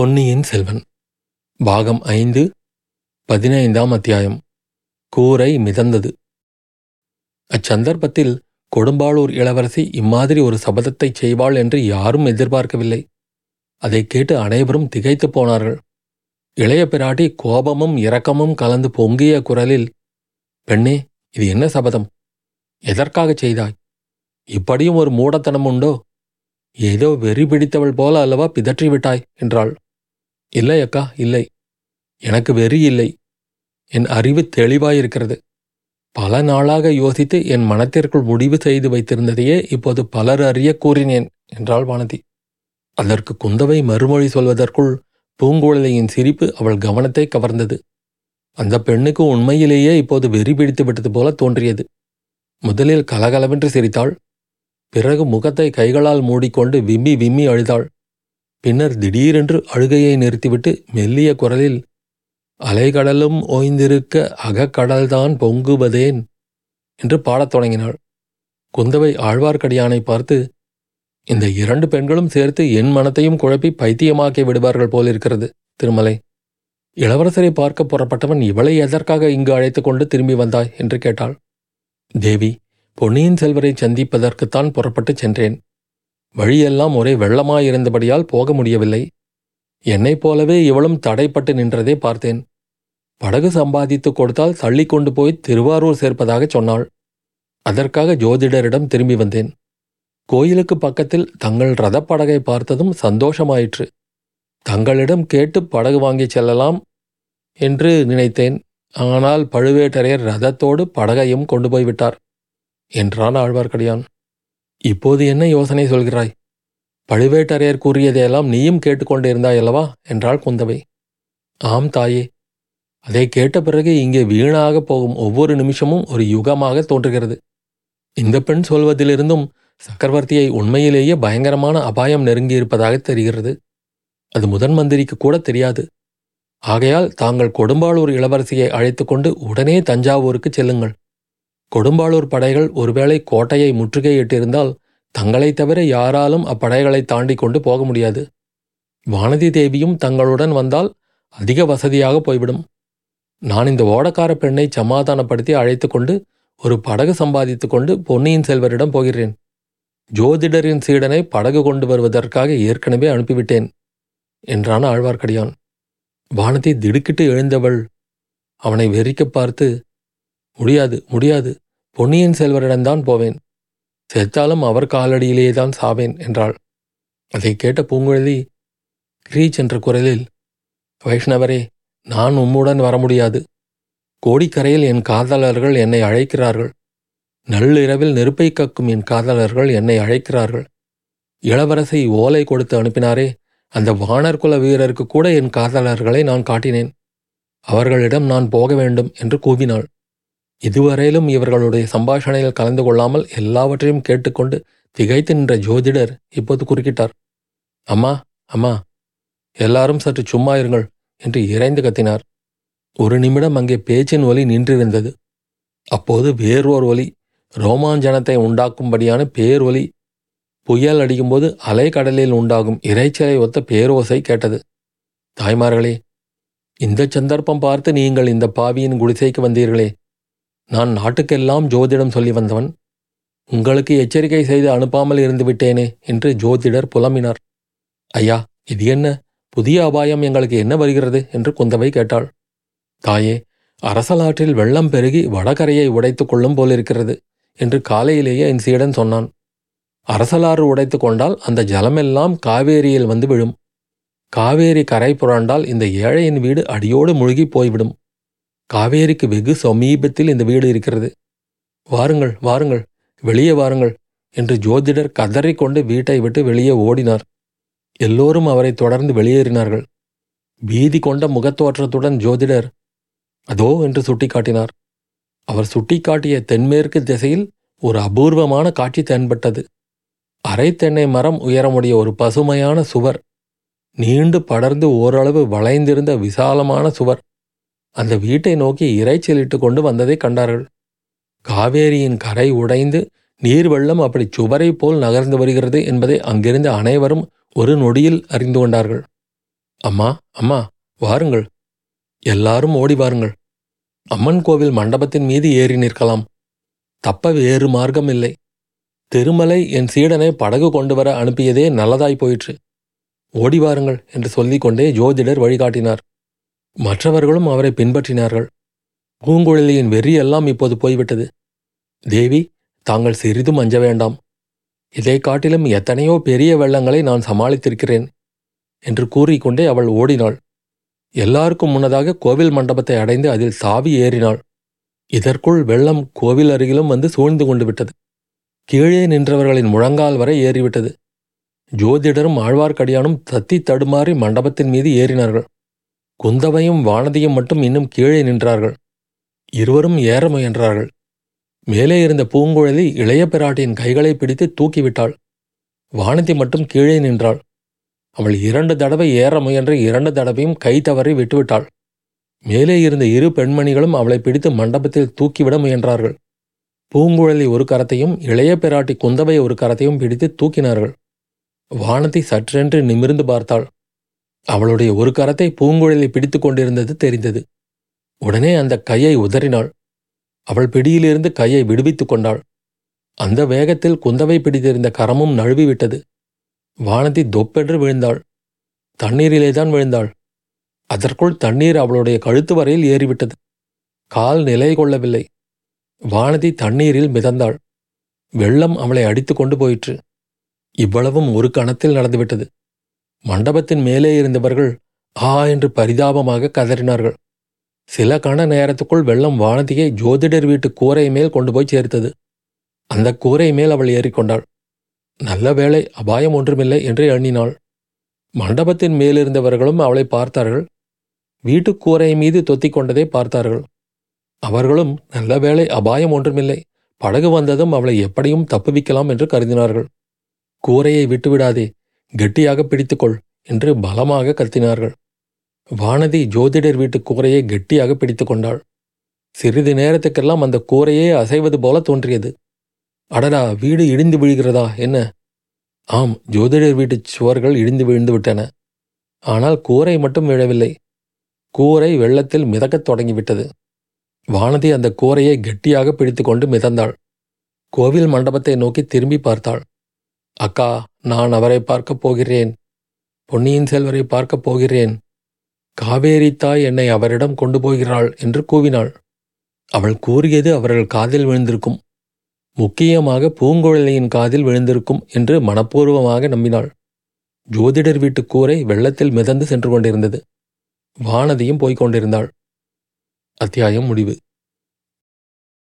பொன்னியின் செல்வன். பாகம் ஐந்து பதினைந்தாம் அத்தியாயம். கூரை மிதந்தது. அச்சந்தர்ப்பத்தில் கொடும்பாளூர் இளவரசி இம்மாதிரி ஒரு சபதத்தைச் செய்வாள் என்று யாரும் எதிர்பார்க்கவில்லை. அதைக் கேட்டு அனைவரும் திகைத்துப் போனார்கள். இளைய பிராட்டி கோபமும் இரக்கமும் கலந்து பொங்கிய குரலில் பெண்ணே இது என்ன சபதம்? எதற்காகச் செய்தாய்? இப்படியும் ஒரு மூடத்தனம் உண்டோ? ஏதோ வெறி பிடித்தவள் போல அல்லவா பிதற்றி விட்டாய் என்றாள். இல்லை அக்கா இல்லை. எனக்கு வெறி இல்லை. என் அறிவு தெளிவாயிருக்கிறது. பல நாளாக யோசித்து என் மனத்திற்குள் முடிவு செய்து வைத்திருந்ததையே இப்போது பலர் அறிய கூறினேன் என்றாள் வானதி. அதற்கு குந்தவை மறுமொழி சொல்வதற்குள் பூங்குழலியின் சிரிப்பு அவள் கவனத்தை கவர்ந்தது. அந்த பெண்ணுக்கு உண்மையிலேயே இப்போது வெறி பிடித்து விட்டது போல தோன்றியது. முதலில் கலகலவென்று சிரித்தாள். பிறகு முகத்தை கைகளால் மூடிக்கொண்டு விம்மி விம்மி அழுதாள். பின்னர் திடீரென்று அழுகையை நிறுத்திவிட்டு மெல்லிய குரலில் அலைகடலும் ஓய்ந்திருக்க அகக்கடல்தான் பொங்குவதேன் என்று பாடத் தொடங்கினாள். குந்தவை ஆழ்வார்க்கடியானை பார்த்து இந்த இரண்டு பெண்களும் சேர்த்து என் மனத்தையும் குழப்பி பைத்தியமாக்கி விடுவார்கள் போலிருக்கிறது திருமலை. இளவரசரை பார்க்க புறப்பட்டவன் இவளை எதற்காக இங்கு அழைத்து கொண்டு திரும்பி வந்தாய்? என்று கேட்டாள். தேவி பொன்னியின் செல்வரை சந்திப்பதற்குத்தான் புறப்பட்டுச் சென்றேன். வழியெல்லாம் ஒரே வெள்ளமாயிருந்தபடியால் போக முடியவில்லை. என்னைப் போலவே இவளும் தடைப்பட்டு நின்றதை பார்த்தேன். படகு சம்பாதித்துக் கொடுத்தால் தள்ளி கொண்டு போய் திருவாரூர் சேர்ப்பதாகச் சொன்னாள். அதற்காக ஜோதிடரிடம் திரும்பி வந்தேன். கோயிலுக்கு பக்கத்தில் தங்கள் ரதப்படகை பார்த்ததும் சந்தோஷமாயிற்று. தங்களிடம் கேட்டு படகு வாங்கிச் செல்லலாம் என்று நினைத்தேன். ஆனால் பழுவேட்டரையர் ரதத்தோடு படகையும் கொண்டு போய்விட்டார் என்றான் ஆழ்வார்க்கடியான். இப்போது என்ன யோசனை சொல்கிறாய்? பழுவேட்டரையர் கூறியதையெல்லாம் நீயும் கேட்டுக்கொண்டிருந்தாய் அல்லவா என்றாள் குந்தவை. ஆம் தாயே. அதை கேட்ட பிறகு இங்கே வீணாக போகும் ஒவ்வொரு நிமிஷமும் ஒரு யுகமாக தோன்றுகிறது. இந்த பெண் சொல்வதிலிருந்தும் சக்கரவர்த்தியை உண்மையிலேயே பயங்கரமான அபாயம் நெருங்கியிருப்பதாக தெரிகிறது. அது முதன் மந்திரிக்கு கூட தெரியாது. ஆகையால் தாங்கள் கொடும்பாளூர் இளவரசியை அழைத்துக்கொண்டு உடனே தஞ்சாவூருக்கு செல்லுங்கள். கொடும்பாளூர் படைகள் ஒருவேளை கோட்டையை முற்றுகையிட்டிருந்தால் தங்களைத் தவிர யாராலும் அப்படைகளை தாண்டி கொண்டு போக முடியாது. வானதி தேவியும் தங்களுடன் வந்தால் அதிக வசதியாக போய்விடும். நான் இந்த ஓடக்கார பெண்ணை சமாதானப்படுத்தி அழைத்து கொண்டு ஒரு படகு சம்பாதித்து கொண்டு பொன்னியின் செல்வரிடம் போகிறேன். ஜோதிடரின் சீடனை படகு கொண்டு வருவதற்காக ஏற்கனவே அனுப்பிவிட்டேன் என்றான் ஆழ்வார்க்கடியான். வானதி திடுக்கிட்டு எழுந்தவள். அவனை வெறிக்கப் பார்த்து முடியாது முடியாது. பொன்னியின் செல்வரிடம்தான் போவேன். செத்தாலும் அவர் காலடியிலேயே தான் சாவேன் என்றாள். அதை கேட்ட பூங்குழலி கிரீச் என்ற குரலில் வைஷ்ணவரே நான் உம்முடன் வர முடியாது. கோடிக்கரையில் என் காதலர்கள் என்னை அழைக்கிறார்கள். நள்ளிரவில் நெருப்பை கக்கும் என் காதலர்கள் என்னை அழைக்கிறார்கள். இளவரசை ஓலை கொடுத்து அனுப்பினாரே அந்த வானர்குல வீரருக்கு கூட என் காதலர்களை நான் காட்டினேன். அவர்களிடம் நான் போக வேண்டும் என்று கூவினாள். இதுவரையிலும் இவர்களுடைய சம்பாஷணையில் கலந்து கொள்ளாமல் எல்லாவற்றையும் கேட்டுக்கொண்டு திகைத்து நின்ற ஜோதிடர் இப்போது குறுக்கிட்டார். அம்மா அம்மா எல்லாரும் சற்று சும்மா இருங்கள் என்று இறைந்து கத்தினார். ஒரு நிமிடம் அங்கே பேச்சின் ஒலி நின்றிருந்தது அப்போது வேறோர் ஒலி ரோமாஞ்சனத்தை உண்டாக்கும்படியான பேரொலி புயல் அடிக்கும்போது அலைக்கடலில் உண்டாகும் இறைச்சலை ஒத்த பேரோசை கேட்டது. தாய்மார்களே இந்த சந்தர்ப்பம் பார்த்து நீங்கள் இந்த பாவியின் குடிசைக்கு வந்தீர்களே நான் நாட்டுக்கெல்லாம் ஜோதிடம் சொல்லி வந்தவன். உங்களுக்கு எச்சரிக்கை செய்து அனுப்பாமல் இருந்து விட்டேனே என்று ஜோதிடர் புலம்பினார். ஐயா இது என்ன? புதிய அபாயம் எங்களுக்கு என்ன வருகிறது? என்று குந்தவை கேட்டாள். தாயே அரசலாற்றில் வெள்ளம் பெருகி வடகரையை உடைத்துக் கொள்ளும் போலிருக்கிறது என்று காலையிலேயே என் சீடன் சொன்னான். அரசலாறு உடைத்து கொண்டால் அந்த ஜலமெல்லாம் காவேரியில் வந்து விழும். காவேரி கரை புரண்டால் இந்த ஏழையின் வீடு அடியோடு முழுகி போய்விடும். காவேரிக்கு வெகு சமீபத்தில் இந்த வீடு இருக்கிறது. வாருங்கள் வாருங்கள் வெளியே வாருங்கள் என்று ஜோதிடர் கதறிக்கொண்டு வீட்டை விட்டு வெளியே ஓடினார். எல்லோரும் அவரை தொடர்ந்து வெளியேறினார்கள். பீதி கொண்ட முகத்தோற்றத்துடன் ஜோதிடர் அதோ என்று சுட்டிக்காட்டினார். அவர் சுட்டிக்காட்டிய தென்மேற்கு திசையில் ஒரு அபூர்வமான காட்சி தென்பட்டது. அரை தென்னை மரம் உயரமுடைய ஒரு பசுமையான சுவர் நீண்டு படர்ந்து ஓரளவு வளைந்திருந்த விசாலமான சுவர். அந்த வீட்டை நோக்கி இறைச்சலிட்டு கொண்டு வந்ததை கண்டார்கள். காவேரியின் கரை உடைந்து நீர் வெள்ளம் அப்படி சுவரை போல் நகர்ந்து வருகிறது என்பதை அங்கிருந்த அனைவரும் ஒரு நொடியில் அறிந்து கொண்டார்கள். அம்மா அம்மா வாருங்கள். எல்லாரும் ஓடி வாருங்கள். அம்மன் கோவில் மண்டபத்தின் மீது ஏறி நிற்கலாம். தப்ப வேறு மார்க்கம் இல்லை. திருமலை என் சீடனை படகு கொண்டு வர அனுப்பியதே நல்லதாய் போயிற்று. ஓடி வாருங்கள் என்று சொல்லிக்கொண்டே ஜோதிடர் வழிகாட்டினார். மற்றவர்களும் அவரை பின்பற்றினார்கள். பூங்குழலியின் வெறியெல்லாம் இப்போது போய்விட்டது. தேவி தாங்கள் சிறிதும் அஞ்ச வேண்டாம். இதை காட்டிலும் எத்தனையோ பெரிய வெள்ளங்களை நான் சமாளித்திருக்கிறேன் என்று கூறிக்கொண்டே அவள் ஓடினாள். எல்லாருக்கும் முன்னதாக கோவில் மண்டபத்தை அடைந்து அதில் சாவி ஏறினாள். இதற்குள் வெள்ளம் கோவில் அருகிலும் வந்து சூழ்ந்து கொண்டு விட்டது. கீழே நின்றவர்களின் முழங்கால் வரை ஏறிவிட்டது. ஜோதிடரும் ஆழ்வார்க்கடியானும் தத்தி தடுமாறி மண்டபத்தின் மீது ஏறினார்கள். குந்தவையும் வானதியும் மட்டும் இன்னும் கீழே நின்றார்கள். இருவரும் ஏற முயன்றார்கள். மேலே இருந்த பூங்குழலி இளைய பிராட்டியின் கைகளை பிடித்து தூக்கிவிட்டாள். வானதி மட்டும் கீழே நின்றாள். அவள் இரண்டு தடவை ஏற முயன்று இரண்டு தடவையும் கை தவறி விட்டுவிட்டாள். மேலே இருந்த இரு பெண்மணிகளும் அவளை பிடித்து மண்டபத்தில் தூக்கிவிட முயன்றார்கள். பூங்குழலி ஒரு கரத்தையும் இளைய பிராட்டி குந்தவை ஒரு கரத்தையும் பிடித்து தூக்கினார்கள். வானதி சற்றென்று நிமிர்ந்து பார்த்தாள். அவளுடைய ஒரு கரத்தை பூங்குழலி பிடித்து கொண்டிருந்தது தெரிந்தது. உடனே அந்த கையை உதறினாள். அவள் பிடியிலிருந்து கையை விடுவித்துக் கொண்டாள். அந்த வேகத்தில் குந்தவை பிடித்திருந்த கரமும் நழுவிவிட்டது வானதி தொப்பென்று விழுந்தாள். தண்ணீரிலேதான் விழுந்தாள். அதற்குள் தண்ணீர் அவளுடைய கழுத்து வரையில் ஏறிவிட்டது. கால் நிலை கொள்ளவில்லை. வானதி தண்ணீரில் மிதந்தாள். வெள்ளம் அவளை அடித்து கொண்டு போயிற்று. இவ்வளவும் ஒரு கணத்தில் நடந்துவிட்டது. மண்டபத்தின் மேலே இருந்தவர்கள் ஆ என்று பரிதாபமாக கதறினார்கள். சில கண நேரத்துக்குள் வெள்ளம் வானதியை ஜோதிடர் வீட்டு கூரை மேல் கொண்டு போய் சேர்த்தது. அந்த கூரை மேல் அவள் ஏறிக்கொண்டாள். நல்ல வேளை அபாயம் ஒன்றுமில்லை என்று எண்ணினாள். மண்டபத்தின் மேலிருந்தவர்களும் அவளை பார்த்தார்கள். வீட்டுக் கூரை மீது தொத்திக் கொண்டதை பார்த்தார்கள். அவர்களும் நல்ல வேளை அபாயம் ஒன்றுமில்லை. படகு வந்ததும் அவளை எப்படியும் தப்புவிக்கலாம் என்று கருதினார்கள். கூரையை விட்டுவிடாதே. கெட்டியாக பிடித்துக்கொள் என்று பலமாக கத்தினார்கள். வானதி ஜோதிடர் வீட்டு கூரையை கெட்டியாக பிடித்து கொண்டாள் சிறிது நேரத்துக்கெல்லாம் அந்த கூரையே அசைவது போல தோன்றியது. அடடா வீடு இடிந்து விழுகிறதா என்ன? ஆம் ஜோதிடர் வீட்டு சுவர்கள் இடிந்து விழுந்து விட்டன. ஆனால் கூரை மட்டும் விழவில்லை. கூரை வெள்ளத்தில் மிதக்கத் தொடங்கிவிட்டது. வானதி அந்த கூரையை கெட்டியாக பிடித்துக்கொண்டு மிதந்தாள். கோவில் மண்டபத்தை நோக்கி திரும்பி பார்த்தாள். அக்கா நான் அவரை பார்க்கப் போகிறேன். பொன்னியின் செல்வரை பார்க்கப் போகிறேன். காவேரி தாய் என்னை அவரிடம் கொண்டு போகிறாள் என்று கூவினாள். அவள் கூறியது அவர்கள் காதில் விழுந்திருக்கும். முக்கியமாக பூங்குழலியின் காதில் விழுந்திருக்கும் என்று மனப்பூர்வமாக நம்பினாள். ஜோதிடர் வீட்டு கூரை வெள்ளத்தில் மிதந்து சென்று கொண்டிருந்தது. வானதியும் போய்க் கொண்டிருந்தாள். அத்தியாயம் முடிவு.